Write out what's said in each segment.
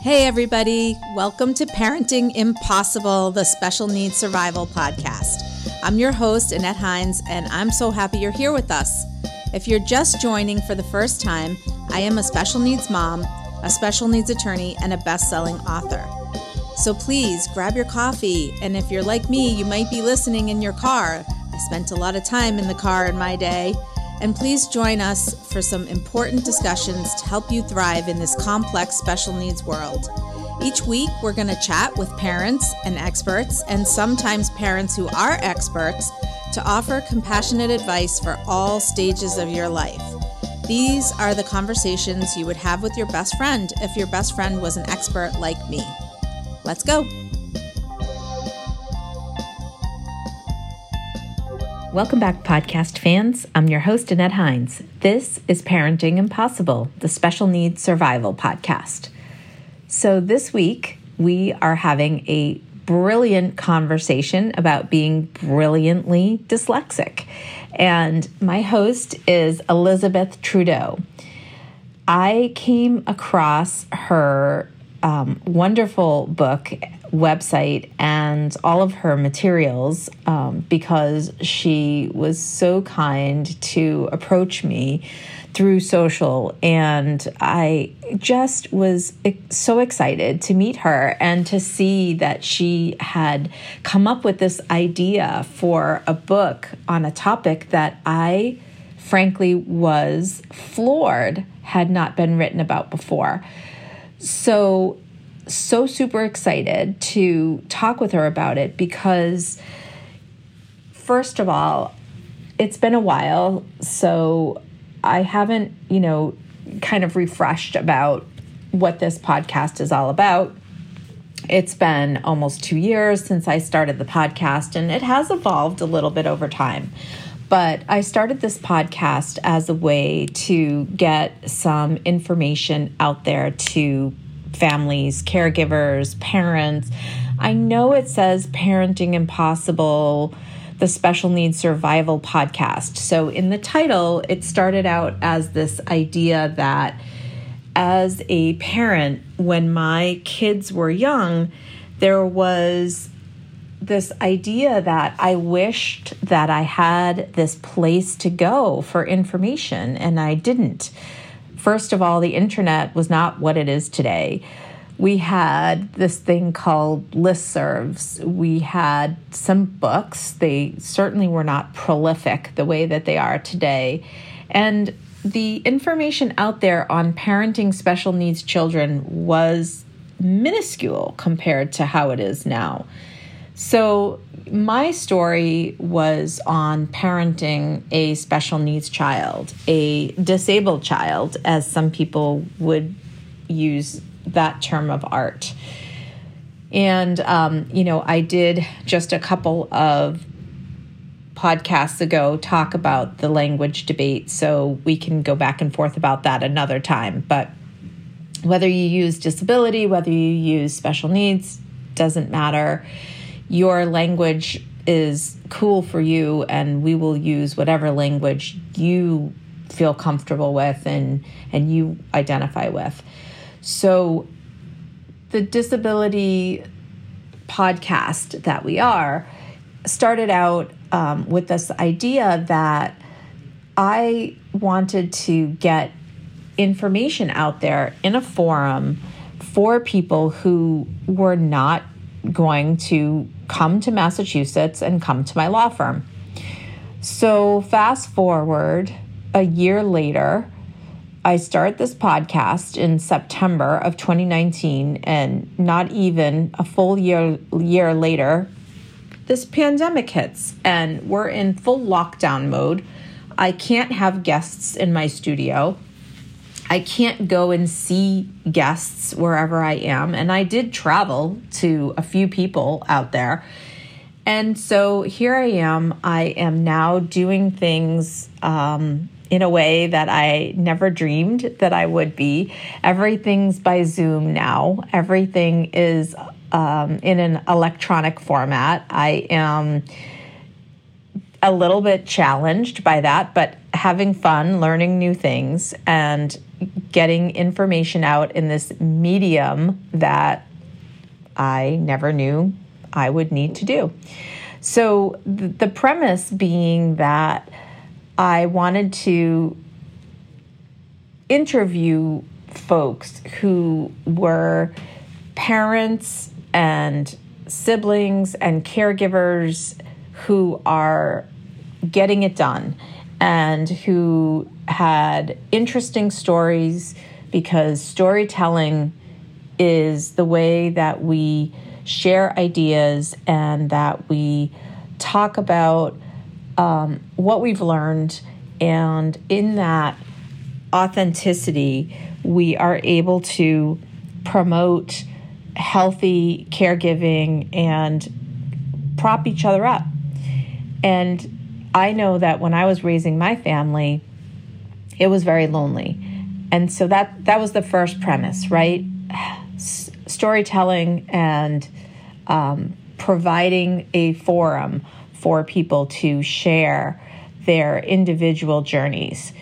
Hey, everybody. Welcome to Parenting Impossible, the Special Needs Survival Podcast. I'm your host, Annette Hines, and I'm so happy you're here with us. If you're just joining for the first time, I am a special needs mom, a special needs attorney, and a best selling author. So please grab your coffee, and if you're like me, you might be listening in your car. I spent a lot of time in the car in my day. And please join us for some important discussions to help you thrive in this complex special needs world. Each week, we're going to chat with parents and experts, and sometimes parents who are experts, to offer compassionate advice for all stages of your life. These are the conversations you would have with your best friend if your best friend was an expert like me. Let's go. Welcome back, podcast fans. I'm your host, Annette Hines. This is Parenting Impossible, the Special Needs Survival Podcast. So, this week we are having a brilliant conversation about being brilliantly dyslexic. And my host is Elizabeth Trudeau. I came across her um, wonderful book website and all of her materials um, because she was so kind to approach me through social. And I just was so excited to meet her and to see that she had come up with this idea for a book on a topic that I frankly was floored had not been written about before. So so super excited to talk with her about it because, first of all, it's been a while, so I haven't, you know, kind of refreshed about what this podcast is all about. It's been almost two years since I started the podcast, and it has evolved a little bit over time. But I started this podcast as a way to get some information out there to families, caregivers, parents. I know it says Parenting Impossible, the Special Needs Survival Podcast. So in the title, it started out as this idea that as a parent, when my kids were young, there was this idea that I wished that I had this place to go for information, and I didn't. First of all, the internet was not what it is today. We had this thing called listservs. We had some books. They certainly were not prolific the way that they are today. And the information out there on parenting special needs children was minuscule compared to how it is now. So, my story was on parenting a special needs child, a disabled child, as some people would use that term of art. And, um, you know, I did just a couple of podcasts ago talk about the language debate, so we can go back and forth about that another time. But whether you use disability, whether you use special needs, doesn't matter your language is cool for you and we will use whatever language you feel comfortable with and and you identify with. So the disability podcast that we are started out um, with this idea that i wanted to get information out there in a forum for people who were not going to come to Massachusetts and come to my law firm. So, fast forward a year later, I start this podcast in September of 2019, and not even a full year year later, this pandemic hits, and we're in full lockdown mode. I can't have guests in my studio. I can't go and see guests wherever I am. And I did travel to a few people out there. And so here I am. I am now doing things um, in a way that I never dreamed that I would be. Everything's by Zoom now, everything is um, in an electronic format. I am a little bit challenged by that, but having fun, learning new things, and getting information out in this medium that I never knew I would need to do. So, the premise being that I wanted to interview folks who were parents and siblings and caregivers who are getting it done and who had interesting stories because storytelling is the way that we share ideas and that we talk about um, what we've learned. And in that authenticity, we are able to promote healthy caregiving and prop each other up. And I know that when I was raising my family, it was very lonely. And so that that was the first premise, right? S- storytelling and um, providing a forum for people to share their individual journeys.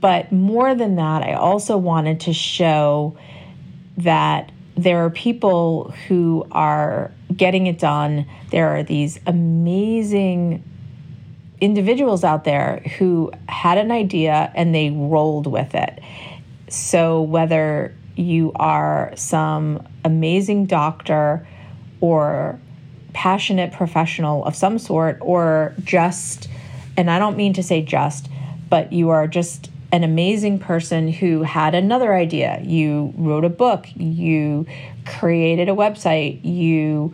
But more than that, I also wanted to show that there are people who are getting it done. There are these amazing individuals out there who had an idea and they rolled with it. So, whether you are some amazing doctor or passionate professional of some sort, or just, and I don't mean to say just, but you are just an amazing person who had another idea. You wrote a book, you created a website, you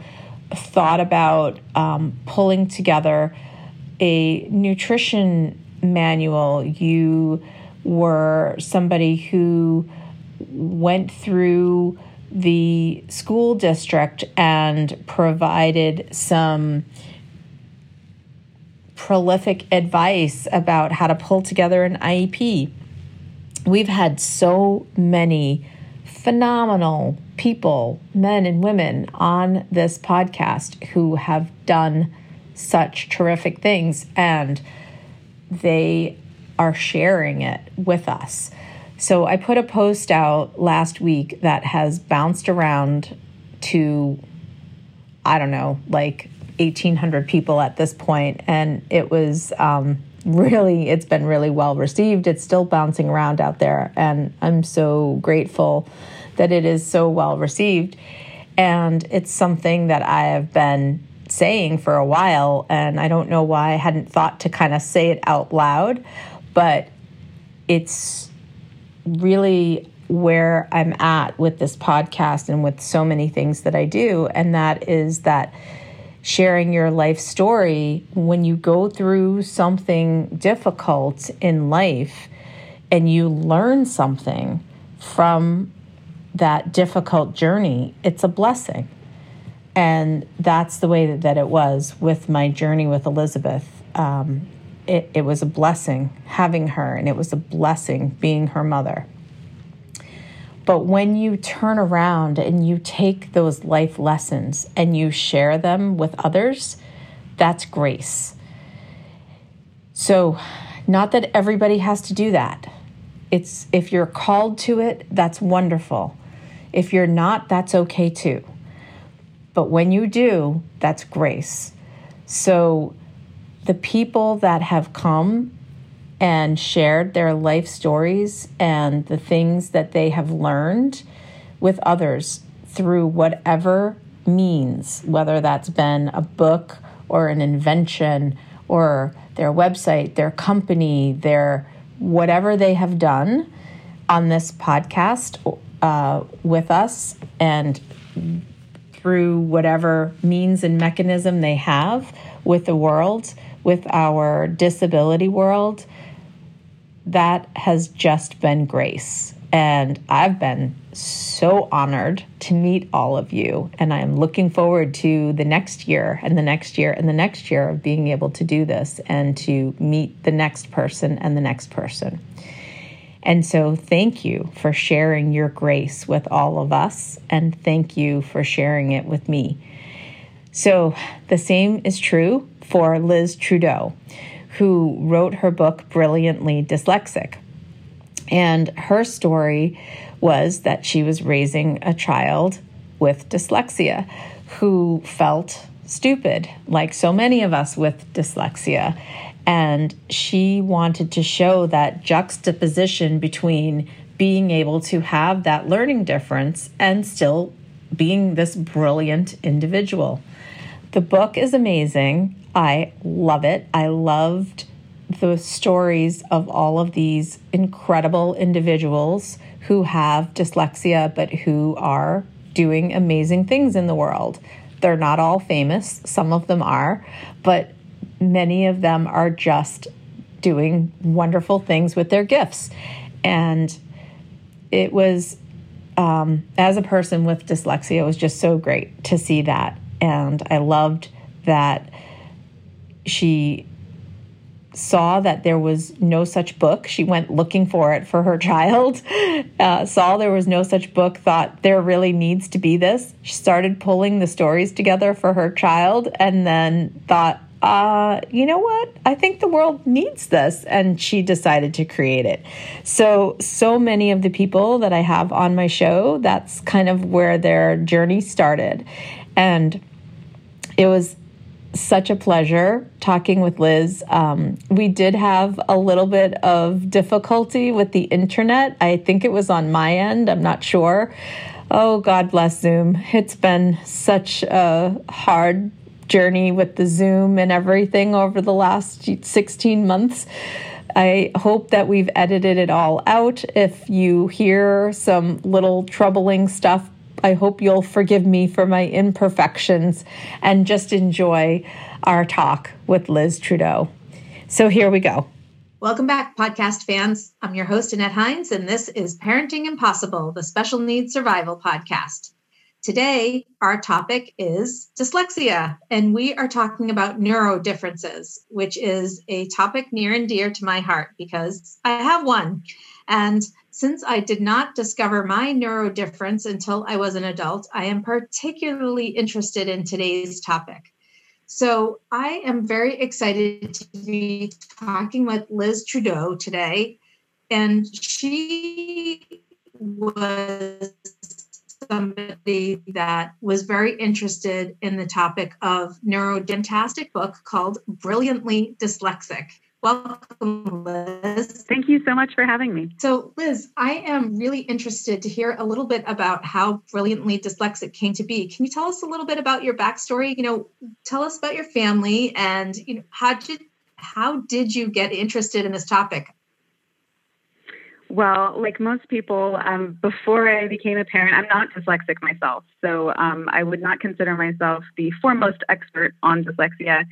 thought about um, pulling together a nutrition manual, you were somebody who went through the school district and provided some prolific advice about how to pull together an IEP. We've had so many phenomenal people, men and women, on this podcast who have done such terrific things and they are sharing it with us. So I put a post out last week that has bounced around to, I don't know, like 1,800 people at this point, and it was um, really, it's been really well received. It's still bouncing around out there, and I'm so grateful that it is so well received. And it's something that I have been saying for a while, and I don't know why I hadn't thought to kind of say it out loud, but it's really where I'm at with this podcast and with so many things that I do. And that is that sharing your life story when you go through something difficult in life and you learn something from that difficult journey, it's a blessing. And that's the way that it was with my journey with Elizabeth. Um, it, it was a blessing having her, and it was a blessing being her mother. But when you turn around and you take those life lessons and you share them with others, that's grace. So, not that everybody has to do that. It's if you're called to it, that's wonderful. If you're not, that's okay too. But when you do, that's grace. So, the people that have come and shared their life stories and the things that they have learned with others through whatever means, whether that's been a book or an invention or their website, their company, their whatever they have done on this podcast uh, with us and through whatever means and mechanism they have with the world, with our disability world that has just been grace. And I've been so honored to meet all of you. And I'm looking forward to the next year and the next year and the next year of being able to do this and to meet the next person and the next person. And so, thank you for sharing your grace with all of us. And thank you for sharing it with me. So, the same is true for Liz Trudeau who wrote her book Brilliantly Dyslexic. And her story was that she was raising a child with dyslexia who felt stupid, like so many of us with dyslexia. And she wanted to show that juxtaposition between being able to have that learning difference and still being this brilliant individual. The book is amazing. I love it. I loved the stories of all of these incredible individuals who have dyslexia but who are doing amazing things in the world. They're not all famous, some of them are, but many of them are just doing wonderful things with their gifts. And it was, um, as a person with dyslexia, it was just so great to see that. And I loved that she saw that there was no such book. She went looking for it for her child, uh, saw there was no such book, thought there really needs to be this. She started pulling the stories together for her child, and then thought, uh, you know what? I think the world needs this. And she decided to create it. So, so many of the people that I have on my show, that's kind of where their journey started. And it was such a pleasure talking with Liz. Um, we did have a little bit of difficulty with the internet. I think it was on my end, I'm not sure. Oh, God bless Zoom. It's been such a hard journey with the Zoom and everything over the last 16 months. I hope that we've edited it all out. If you hear some little troubling stuff, I hope you'll forgive me for my imperfections and just enjoy our talk with Liz Trudeau. So here we go. Welcome back, podcast fans. I'm your host, Annette Hines, and this is Parenting Impossible, the Special Needs Survival Podcast. Today, our topic is dyslexia, and we are talking about neuro differences, which is a topic near and dear to my heart because I have one. And since I did not discover my neuro difference until I was an adult, I am particularly interested in today's topic. So I am very excited to be talking with Liz Trudeau today. And she was somebody that was very interested in the topic of neurodislexic book called Brilliantly Dyslexic. Welcome, Liz. Thank you so much for having me. So, Liz, I am really interested to hear a little bit about how Brilliantly Dyslexic came to be. Can you tell us a little bit about your backstory? You know, tell us about your family and you know how did how did you get interested in this topic? Well, like most people, um, before I became a parent, I'm not dyslexic myself. So um, I would not consider myself the foremost expert on dyslexia.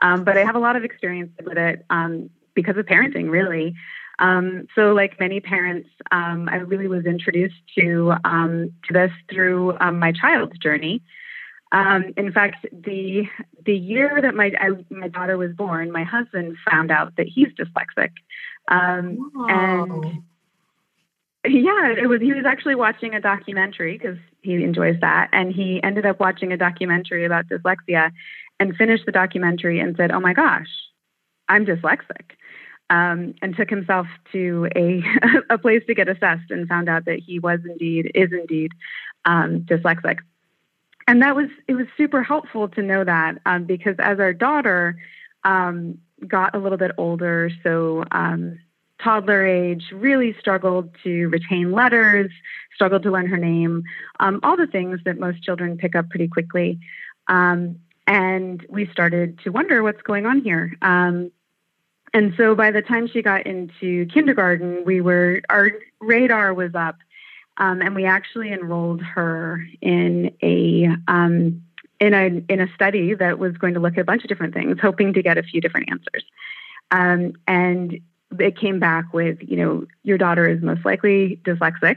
Um, but I have a lot of experience with it um, because of parenting, really. Um, so, like many parents, um, I really was introduced to to this through my child's journey. in fact, the the year that my I, my daughter was born, my husband found out that he's dyslexic, and yeah, it was. He was actually watching a documentary because he enjoys that, and he ended up watching a documentary about dyslexia, and finished the documentary and said, "Oh my gosh, I'm dyslexic," um, and took himself to a a place to get assessed and found out that he was indeed is indeed um, dyslexic. And that was it was super helpful to know that um, because as our daughter um, got a little bit older, so um, toddler age, really struggled to retain letters, struggled to learn her name, um, all the things that most children pick up pretty quickly. Um, and we started to wonder what's going on here. Um, and so by the time she got into kindergarten, we were our radar was up, um, and we actually enrolled her in a um, in a in a study that was going to look at a bunch of different things, hoping to get a few different answers. Um, and it came back with, you know, your daughter is most likely dyslexic.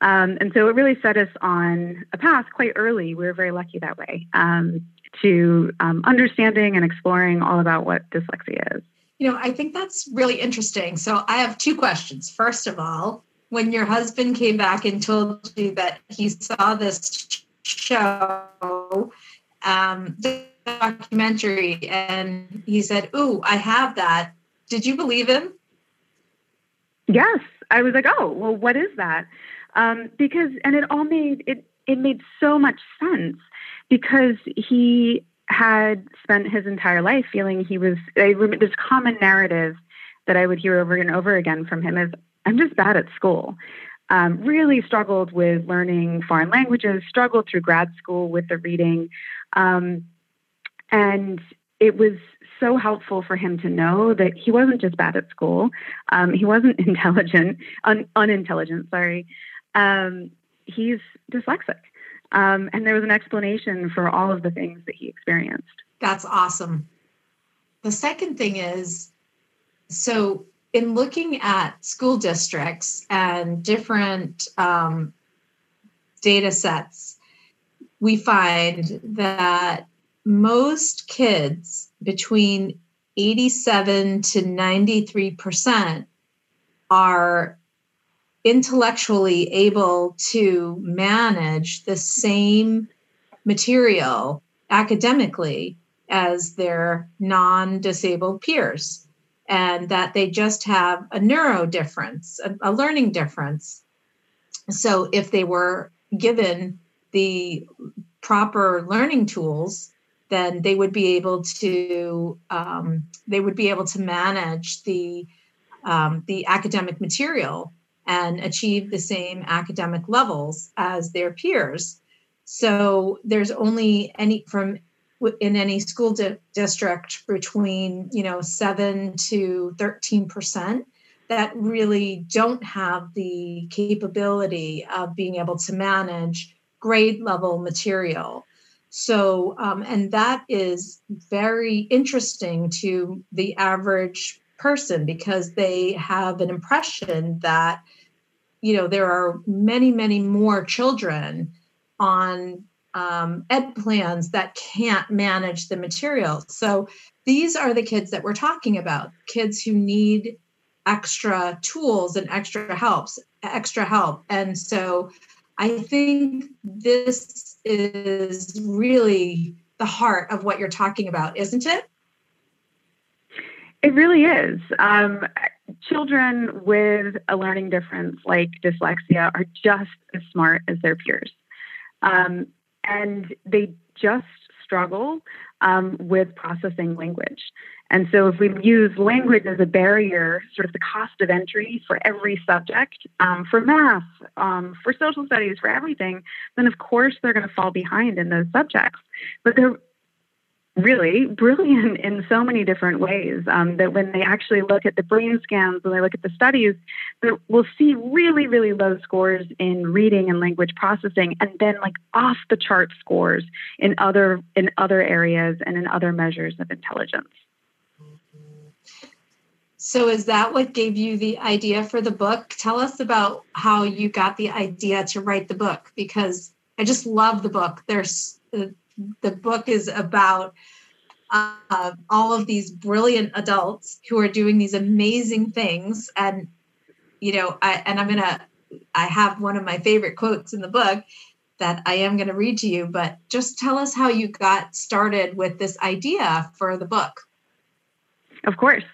Um, and so it really set us on a path quite early. We were very lucky that way. Um, to um, understanding and exploring all about what dyslexia is. You know, I think that's really interesting. So I have two questions. First of all, when your husband came back and told you that he saw this show, um, documentary and he said, Ooh, I have that. Did you believe him? Yes. I was like, Oh, well, what is that? Um, because, and it all made it, it made so much sense because he had spent his entire life feeling he was I, this common narrative that I would hear over and over again from him is I'm just bad at school. Um, really struggled with learning foreign languages, struggled through grad school with the reading. Um, and it was so helpful for him to know that he wasn't just bad at school. Um, he wasn't intelligent, un- unintelligent, sorry. Um, he's dyslexic. Um, and there was an explanation for all of the things that he experienced. That's awesome. The second thing is so, in looking at school districts and different um, data sets, we find that most kids between 87 to 93% are intellectually able to manage the same material academically as their non disabled peers, and that they just have a neuro difference, a, a, learning difference. So, if they were given the proper learning tools, then they would be able to um, they would be able to manage the um, the academic material and achieve the same academic levels as their peers. So there's only any from in any school di- district between you know 7 to 13 percent that really don't have the capability of being able to manage grade level material so um, and that is very interesting to the average person because they have an impression that you know there are many many more children on um, ed plans that can't manage the material. So these are the kids that we're talking about kids who need extra tools and extra helps extra help. And so i think this is really the heart of what you're talking about isn't it it really is. Um, children with a learning difference like dyslexia are just as smart as their peers. Um, and they just struggle um, with processing language. And so, if we use language as a barrier, sort of the cost of entry for every subject, um, for math, um, for social studies, for everything, then of course they're going to fall behind in those subjects. But they're really brilliant in so many different ways um, that when they actually look at the brain scans, and they look at the studies, we'll see really, really low scores in reading and language processing, and then like off the chart scores in other in other areas and in other measures of intelligence. So, is that what gave you the idea for the book? Tell us about how you got the idea to write the book because I just love the book. There's the book is about uh, all of these brilliant adults who are doing these amazing things and you know i and i'm gonna i have one of my favorite quotes in the book that i am going to read to you but just tell us how you got started with this idea for the book of course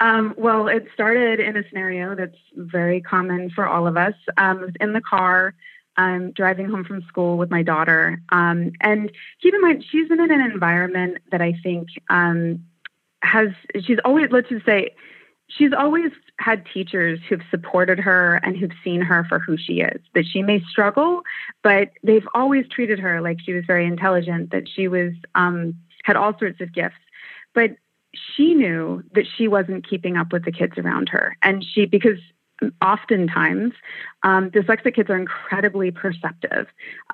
um, well it started in a scenario that's very common for all of us um, in the car I'm driving home from school with my daughter. Um, and keep in mind, she's been in an environment that I think um, has, she's always, let's just say, she's always had teachers who've supported her and who've seen her for who she is. That she may struggle, but they've always treated her like she was very intelligent, that she was, um, had all sorts of gifts. But she knew that she wasn't keeping up with the kids around her. And she, because oftentimes um, dyslexic kids are incredibly perceptive.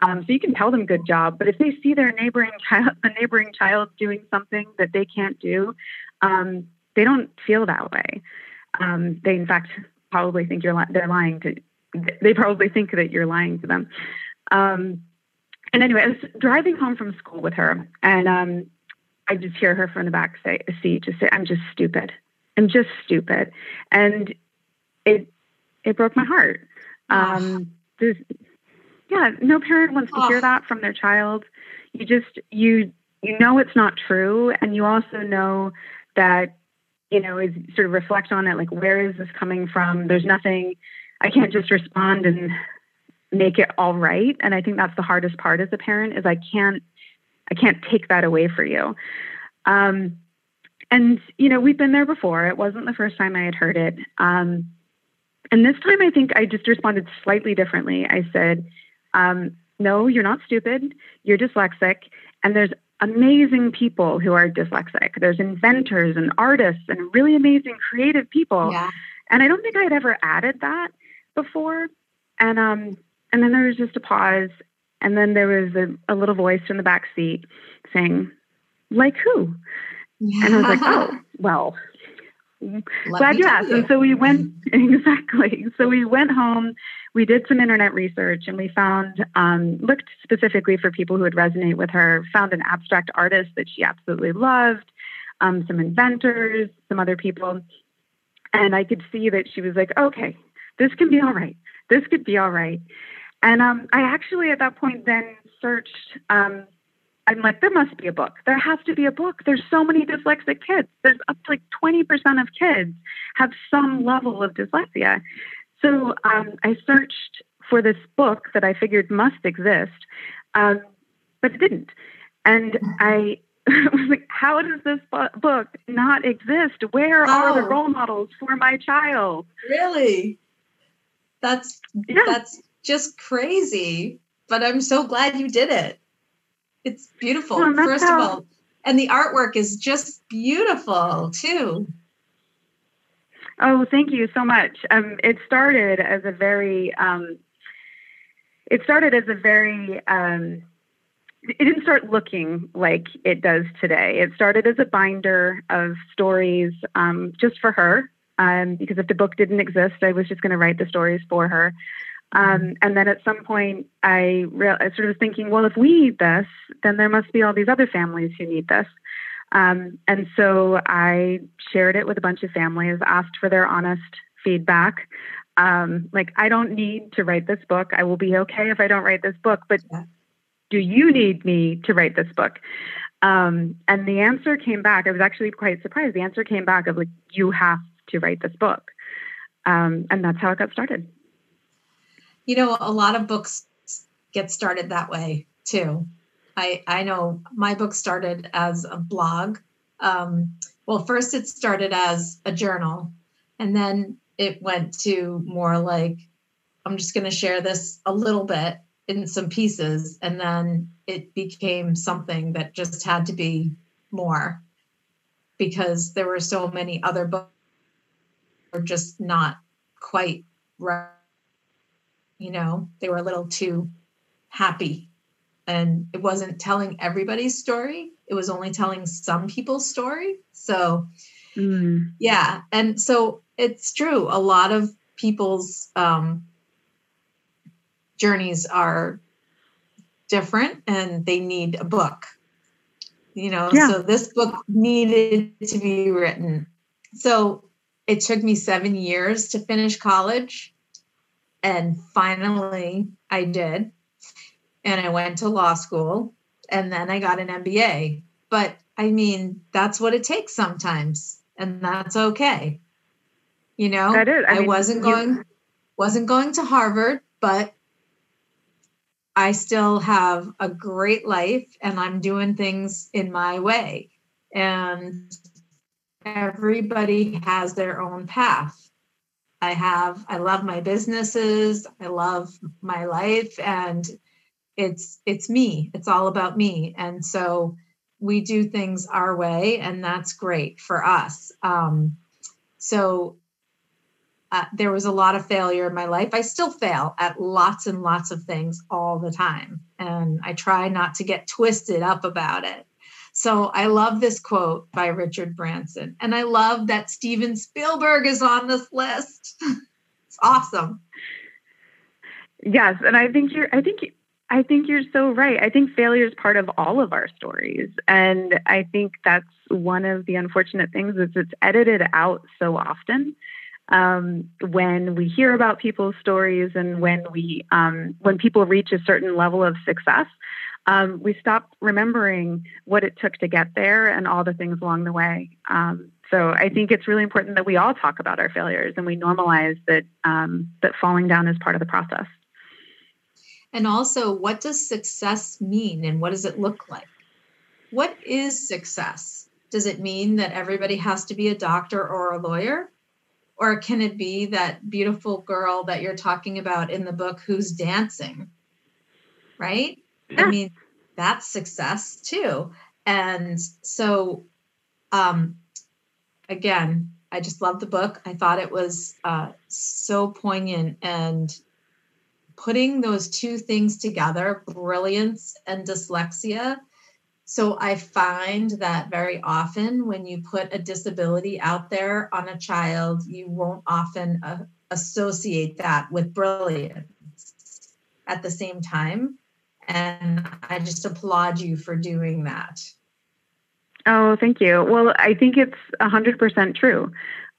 Um, so you can tell them good job but if they see their neighboring child neighboring child doing something that they can't do um, they don't feel that way. Um, they in fact probably think you're li- they're lying to they probably think that you're lying to them. Um, and anyway i was driving home from school with her and um, i just hear her from the back say, seat just say i'm just stupid i'm just stupid and it it broke my heart. Um, there's, yeah, no parent wants to hear that from their child. You just you you know it's not true, and you also know that you know is sort of reflect on it like where is this coming from? There's nothing. I can't just respond and make it all right. And I think that's the hardest part as a parent is I can't I can't take that away for you. Um, and you know we've been there before. It wasn't the first time I had heard it. Um, and this time I think I just responded slightly differently. I said, um, "No, you're not stupid. You're dyslexic, and there's amazing people who are dyslexic. There's inventors and artists and really amazing creative people. Yeah. And I don't think I'd ever added that before. And um, and then there was just a pause, and then there was a, a little voice in the back seat saying, "Like who?" Yeah. And I was like, "Oh, well." Let glad you asked. You. And so we went exactly. So we went home. We did some internet research, and we found um, looked specifically for people who would resonate with her. Found an abstract artist that she absolutely loved, um, some inventors, some other people, and I could see that she was like, "Okay, this can be all right. This could be all right." And um, I actually, at that point, then searched. Um, I'm like, there must be a book. There has to be a book. There's so many dyslexic kids. There's up to like 20% of kids have some level of dyslexia. So um, I searched for this book that I figured must exist, um, but it didn't. And I was like, how does this book not exist? Where oh. are the oh. role models for my child? Really? That's yeah. that's just crazy. But I'm so glad you did it. It's beautiful, first how... of all. And the artwork is just beautiful too. Oh, thank you so much. Um, it started as a very, um, it started as a very, um, it didn't start looking like it does today. It started as a binder of stories um, just for her, um, because if the book didn't exist, I was just going to write the stories for her. Um, and then at some point, I, re- I sort of was thinking, well, if we need this, then there must be all these other families who need this. Um, and so I shared it with a bunch of families, asked for their honest feedback. Um, like, I don't need to write this book. I will be okay if I don't write this book, but do you need me to write this book? Um, and the answer came back. I was actually quite surprised. The answer came back of like, you have to write this book. Um, and that's how it got started. You know, a lot of books get started that way too. I I know my book started as a blog. Um, well, first it started as a journal, and then it went to more like I'm just going to share this a little bit in some pieces, and then it became something that just had to be more because there were so many other books were just not quite right you know they were a little too happy and it wasn't telling everybody's story it was only telling some people's story so mm. yeah and so it's true a lot of people's um, journeys are different and they need a book you know yeah. so this book needed to be written so it took me seven years to finish college and finally, I did. And I went to law school and then I got an MBA. But I mean, that's what it takes sometimes. And that's okay. You know, that is. I, I mean, wasn't going you... wasn't going to Harvard, but I still have a great life and I'm doing things in my way. And everybody has their own path. I have I love my businesses, I love my life and it's it's me. It's all about me. And so we do things our way and that's great for us. Um, so uh, there was a lot of failure in my life. I still fail at lots and lots of things all the time. And I try not to get twisted up about it. So I love this quote by Richard Branson. And I love that Steven Spielberg is on this list. it's awesome. Yes, and I think you're I think I think you're so right. I think failure is part of all of our stories. And I think that's one of the unfortunate things is it's edited out so often. Um, when we hear about people's stories and when we um, when people reach a certain level of success, um, we stop remembering what it took to get there and all the things along the way. Um, so I think it's really important that we all talk about our failures and we normalize that um, that falling down is part of the process. And also, what does success mean and what does it look like? What is success? Does it mean that everybody has to be a doctor or a lawyer? Or can it be that beautiful girl that you're talking about in the book who's dancing? Right? Yeah. I mean, that's success too. And so, um, again, I just love the book. I thought it was uh, so poignant and putting those two things together, brilliance and dyslexia. So I find that very often when you put a disability out there on a child, you won't often uh, associate that with brilliance at the same time. And I just applaud you for doing that. Oh, thank you. Well, I think it's 100% true.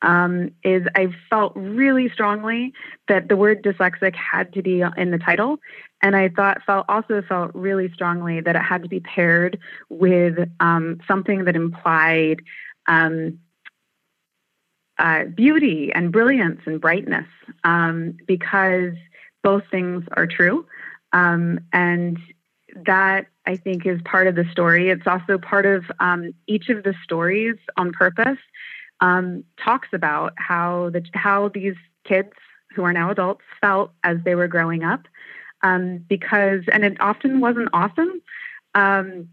Um, is I felt really strongly that the word dyslexic had to be in the title, and I thought felt also felt really strongly that it had to be paired with um, something that implied um, uh, beauty and brilliance and brightness, um, because both things are true, um, and that I think is part of the story. It's also part of um, each of the stories on purpose um, talks about how the how these kids who are now adults felt as they were growing up, um, because and it often wasn't awesome. Um,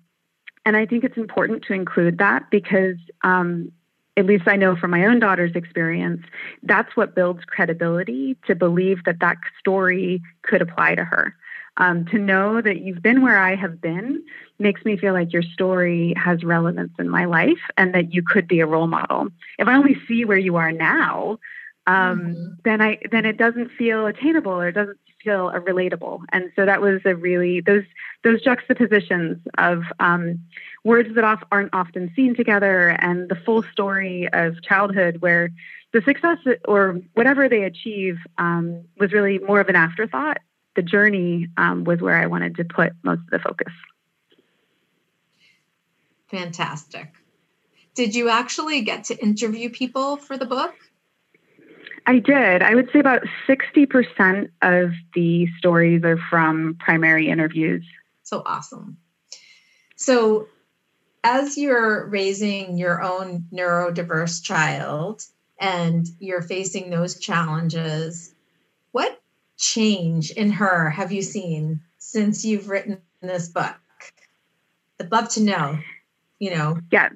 and I think it's important to include that because um, at least I know from my own daughter's experience, that's what builds credibility to believe that that story could apply to her. Um, to know that you've been where I have been makes me feel like your story has relevance in my life and that you could be a role model. If I only see where you are now, um, mm-hmm. then I then it doesn't feel attainable or it doesn't feel relatable. And so that was a really those those juxtapositions of um, words that off, aren't often seen together and the full story of childhood where the success or whatever they achieve um, was really more of an afterthought the journey um, was where I wanted to put most of the focus. Fantastic. Did you actually get to interview people for the book? I did. I would say about 60% of the stories are from primary interviews. So awesome. So, as you're raising your own neurodiverse child and you're facing those challenges, what change in her have you seen since you've written this book? I'd love to know, you know. Yeah.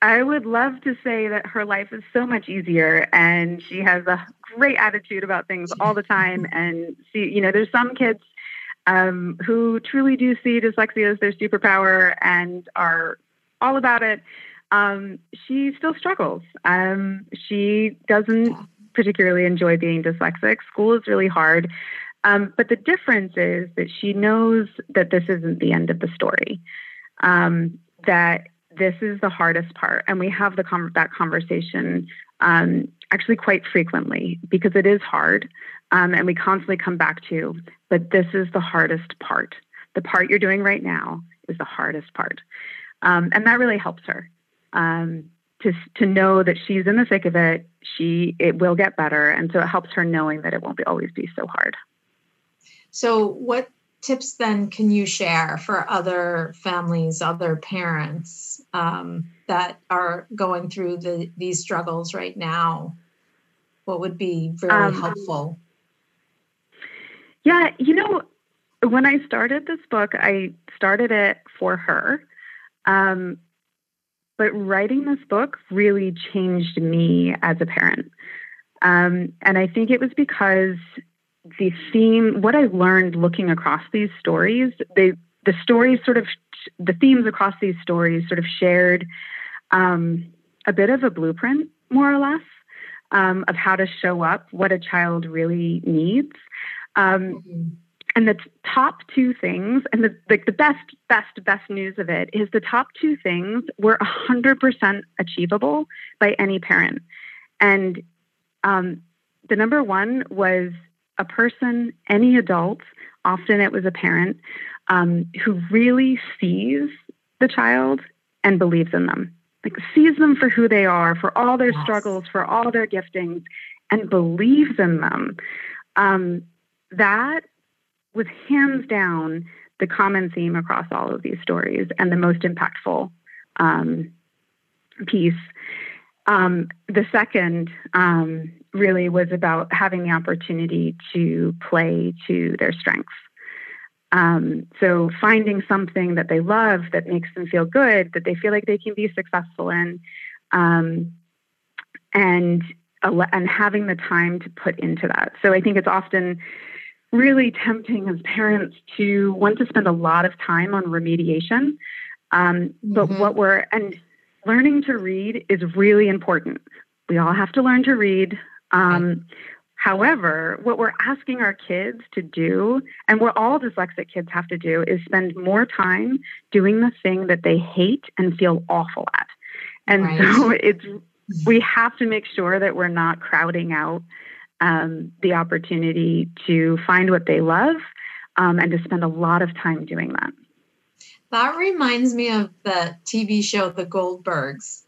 I would love to say that her life is so much easier and she has a great attitude about things all the time. And see, you know, there's some kids um, who truly do see dyslexia as their superpower and are all about it. Um, she still struggles. Um, she doesn't particularly enjoy being dyslexic. School is really hard. Um, but the difference is that she knows that this isn't the end of the story, um, that this is the hardest part. And we have the con- that conversation um, actually quite frequently because it is hard. Um, and we constantly come back to, but this is the hardest part. The part you're doing right now is the hardest part. Um, and that really helps her. Um, to to know that she's in the thick of it she it will get better. And so it helps her knowing that it won't be always be so hard. So what tips then can you share for other families other parents um, that are going through the, these struggles right now? What would be very um, helpful? Yeah you know when i started this book i started it for her. Um, but writing this book really changed me as a parent. Um, and I think it was because the theme, what I learned looking across these stories, they, the stories sort of, the themes across these stories sort of shared um, a bit of a blueprint, more or less, um, of how to show up what a child really needs. Um, mm-hmm. And the top two things, and the, the, the best, best, best news of it is the top two things were 100% achievable by any parent. And um, the number one was a person, any adult, often it was a parent, um, who really sees the child and believes in them, like sees them for who they are, for all their yes. struggles, for all their giftings, and believes in them. Um, that was hands down the common theme across all of these stories and the most impactful um, piece. Um, the second um, really was about having the opportunity to play to their strengths. Um, so finding something that they love that makes them feel good, that they feel like they can be successful in, um, and and having the time to put into that. So I think it's often really tempting as parents to want to spend a lot of time on remediation. Um, but mm-hmm. what we're, and learning to read is really important. We all have to learn to read. Um, However, what we're asking our kids to do, and what all dyslexic kids have to do, is spend more time doing the thing that they hate and feel awful at. And right. so it's we have to make sure that we're not crowding out um, the opportunity to find what they love um, and to spend a lot of time doing that. That reminds me of the TV show The Goldbergs.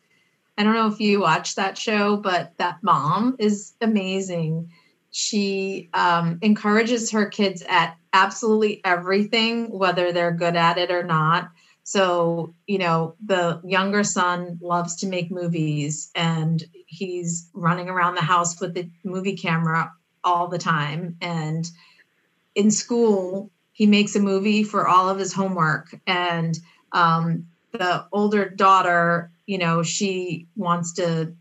I don't know if you watch that show, but that mom is amazing. She um, encourages her kids at absolutely everything, whether they're good at it or not. So, you know, the younger son loves to make movies and he's running around the house with the movie camera all the time. And in school, he makes a movie for all of his homework. And um, the older daughter, you know, she wants to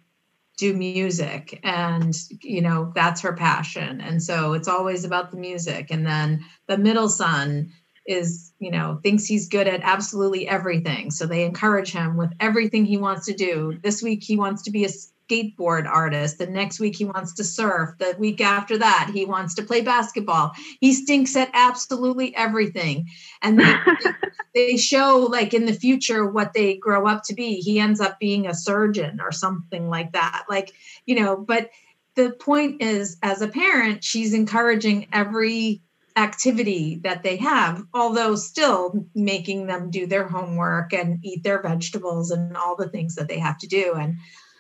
do music and you know that's her passion and so it's always about the music and then the middle son is you know thinks he's good at absolutely everything. So they encourage him with everything he wants to do. This week he wants to be a skateboard artist. The next week he wants to surf. The week after that he wants to play basketball. He stinks at absolutely everything. And they, they show like in the future what they grow up to be. He ends up being a surgeon or something like that. Like you know but the point is as a parent she's encouraging every activity that they have, although still making them do their homework and eat their vegetables and all the things that they have to do. And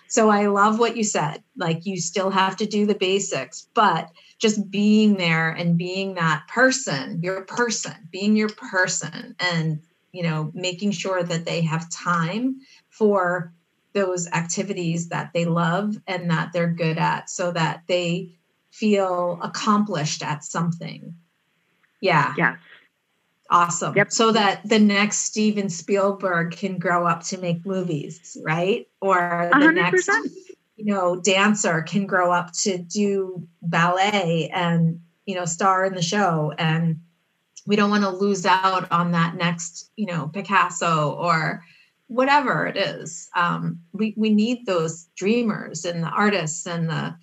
so I love what you said. Like you still have to do the basics, but just being there and being that person, your person, being your person and you know, making sure that they have time for those activities that they love and that they're good at so that they feel accomplished at something yeah. Yes. Awesome. Yep. So that the next Steven Spielberg can grow up to make movies, right? Or the 100%. next, you know, dancer can grow up to do ballet and, you know, star in the show. And we don't want to lose out on that next, you know, Picasso or whatever it is. Um, we, we need those dreamers and the artists and the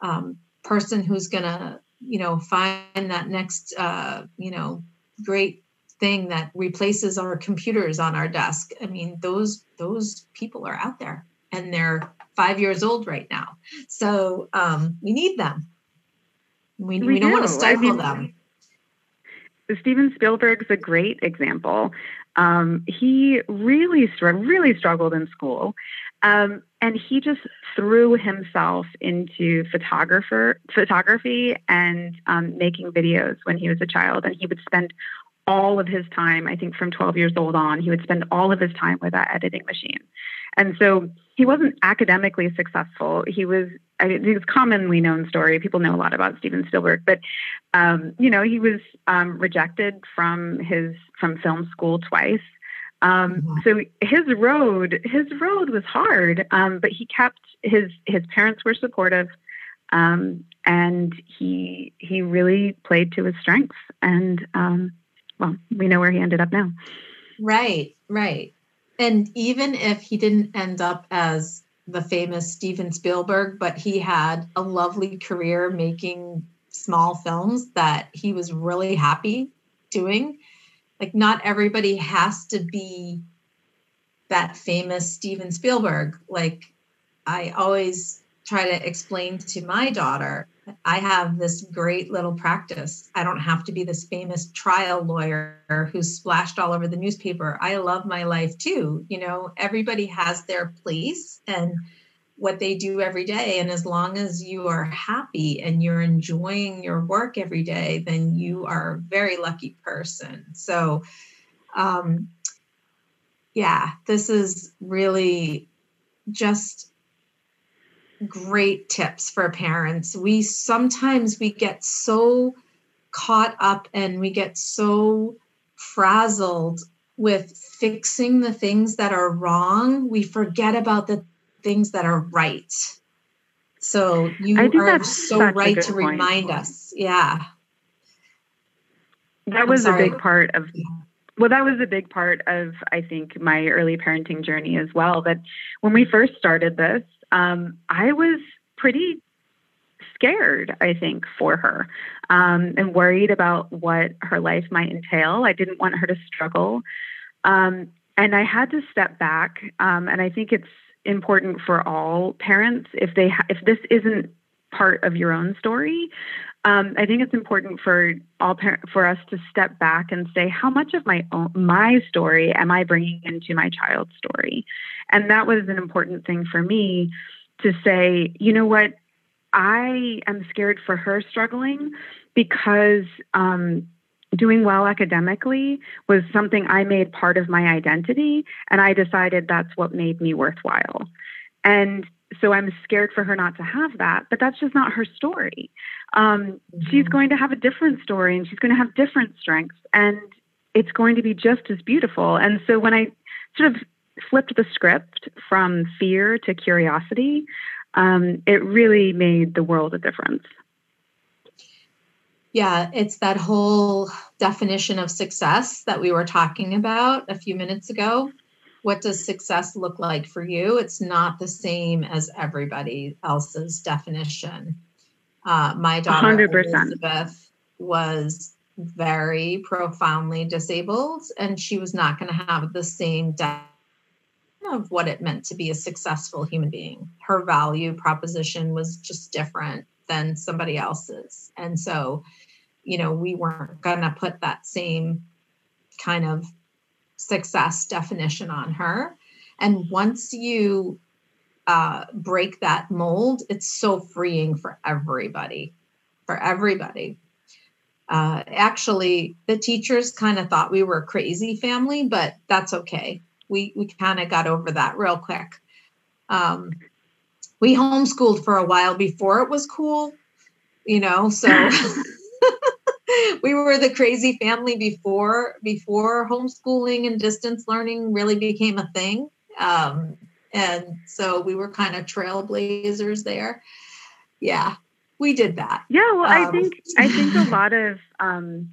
um, person who's going to you know find that next uh, you know great thing that replaces our computers on our desk. I mean those those people are out there and they're five years old right now. So um, we need them. We, we, we don't do. want to stifle I mean, them steven spielberg's a great example um, he really really struggled in school um, and he just threw himself into photographer photography and um, making videos when he was a child. And he would spend all of his time, I think from 12 years old on, he would spend all of his time with that editing machine. And so he wasn't academically successful. He was, I mean, it's a commonly known story. People know a lot about Steven Spielberg, but, um, you know, he was um, rejected from his, from film school twice. Um, mm-hmm. So his road, his road was hard, um, but he kept his his parents were supportive, um, and he he really played to his strengths. And um, well, we know where he ended up now. Right, right. And even if he didn't end up as the famous Steven Spielberg, but he had a lovely career making small films that he was really happy doing like not everybody has to be that famous Steven Spielberg. Like I always try to explain to my daughter, I have this great little practice. I don't have to be this famous trial lawyer who's splashed all over the newspaper. I love my life too. You know, everybody has their place and what they do every day. And as long as you are happy and you're enjoying your work every day, then you are a very lucky person. So, um, yeah, this is really just great tips for parents. We sometimes we get so caught up and we get so frazzled with fixing the things that are wrong, we forget about the things that are right. So you are so right to point. remind us. Yeah. That was a big part of well that was a big part of i think my early parenting journey as well that when we first started this um, i was pretty scared i think for her um, and worried about what her life might entail. I didn't want her to struggle. Um, and i had to step back um, and i think it's important for all parents if they ha- if this isn't part of your own story um, I think it's important for all par- for us to step back and say, how much of my own, my story am I bringing into my child's story? And that was an important thing for me to say, you know what, I am scared for her struggling because um, doing well academically was something I made part of my identity, and I decided that's what made me worthwhile. And so I'm scared for her not to have that, but that's just not her story. Um, mm-hmm. She's going to have a different story and she's going to have different strengths, and it's going to be just as beautiful. And so when I sort of flipped the script from fear to curiosity, um, it really made the world a difference. Yeah, it's that whole definition of success that we were talking about a few minutes ago what does success look like for you? It's not the same as everybody else's definition. Uh, my daughter 100%. Elizabeth was very profoundly disabled, and she was not going to have the same definition of what it meant to be a successful human being. Her value proposition was just different than somebody else's, and so, you know, we weren't going to put that same kind of success definition on her. And once you uh, break that mold, it's so freeing for everybody. For everybody. Uh, actually, the teachers kind of thought we were a crazy family, but that's okay. We we kind of got over that real quick. Um, we homeschooled for a while before it was cool, you know. So we were the crazy family before before homeschooling and distance learning really became a thing. Um, and so we were kind of trailblazers there. Yeah we did that. Yeah well um, i think i think a lot of um,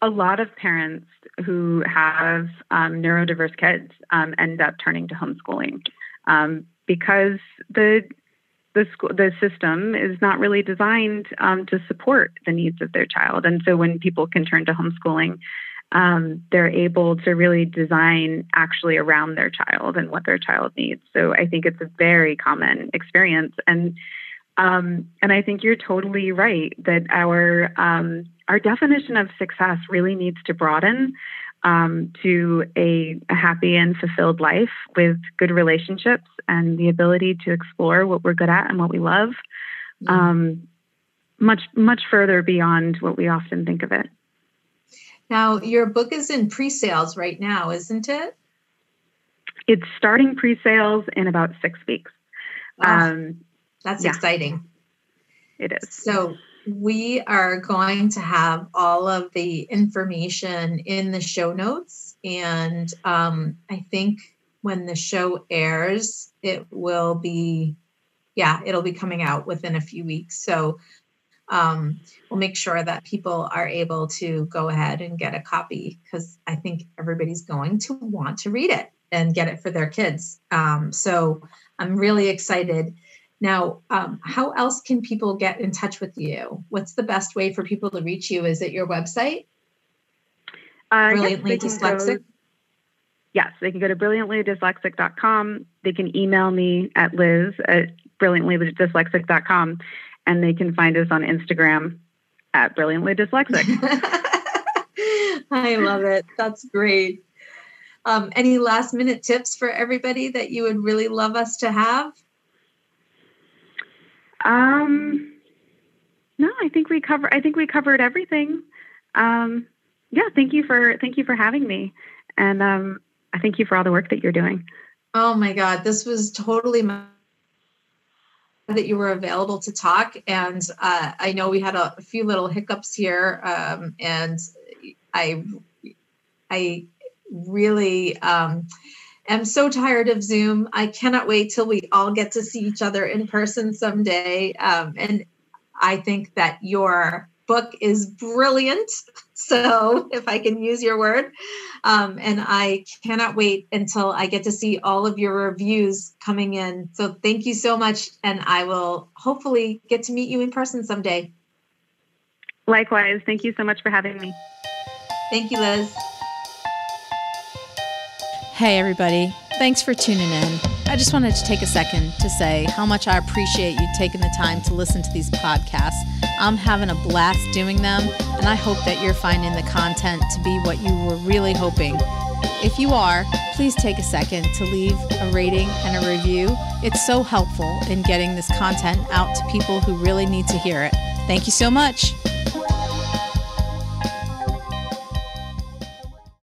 a lot of parents who have um, neurodiverse kids um, end up turning to homeschooling um, because the the school, the system is not really designed um, to support the needs of their child. And so when people can turn to homeschooling, um, they're able to really design actually around their child and what their child needs. So I think it's a very common experience. And um, and I think you're totally right that our um, our definition of success really needs to broaden um, to a, a, happy and fulfilled life with good relationships and the ability to explore what we're good at and what we love mm-hmm. um, much much further beyond what we often think of it. Now your book is in pre-sales right now isn't it? It's starting pre-sales in about six weeks. Oh, um, that's yeah. exciting. It is. So we are going to have all of the information in the show notes. And um, I think when the show airs, it will be, yeah, it'll be coming out within a few weeks. So um, we'll make sure that people are able to go ahead and get a copy because I think everybody's going to want to read it and get it for their kids. Um, so I'm really excited now, um, how else can people get in touch with you? What's the best way for people to reach you? Is it your website? Uh, Brilliantly yes, Dyslexic? Go, yes, they can go to brilliantlydyslexic.com. They can email me at liz at brilliantlydyslexic.com. And they can find us on Instagram at Brilliantly Dyslexic. I love it. That's great. Um, any last minute tips for everybody that you would really love us to have? Um, no, I think we cover. I think we covered everything. Um, yeah, thank you for thank you for having me, and um, I thank you for all the work that you're doing. Oh my God, this was totally my that you were available to talk. And uh, I know we had a, a few little hiccups here, um, and I, I really um, am so tired of Zoom. I cannot wait till we all get to see each other in person someday. Um, and I think that your book is brilliant. So, if I can use your word, um, and I cannot wait until I get to see all of your reviews coming in. So, thank you so much. And I will hopefully get to meet you in person someday. Likewise. Thank you so much for having me. Thank you, Liz. Hey, everybody. Thanks for tuning in. I just wanted to take a second to say how much I appreciate you taking the time to listen to these podcasts. I'm having a blast doing them, and I hope that you're finding the content to be what you were really hoping. If you are, please take a second to leave a rating and a review. It's so helpful in getting this content out to people who really need to hear it. Thank you so much.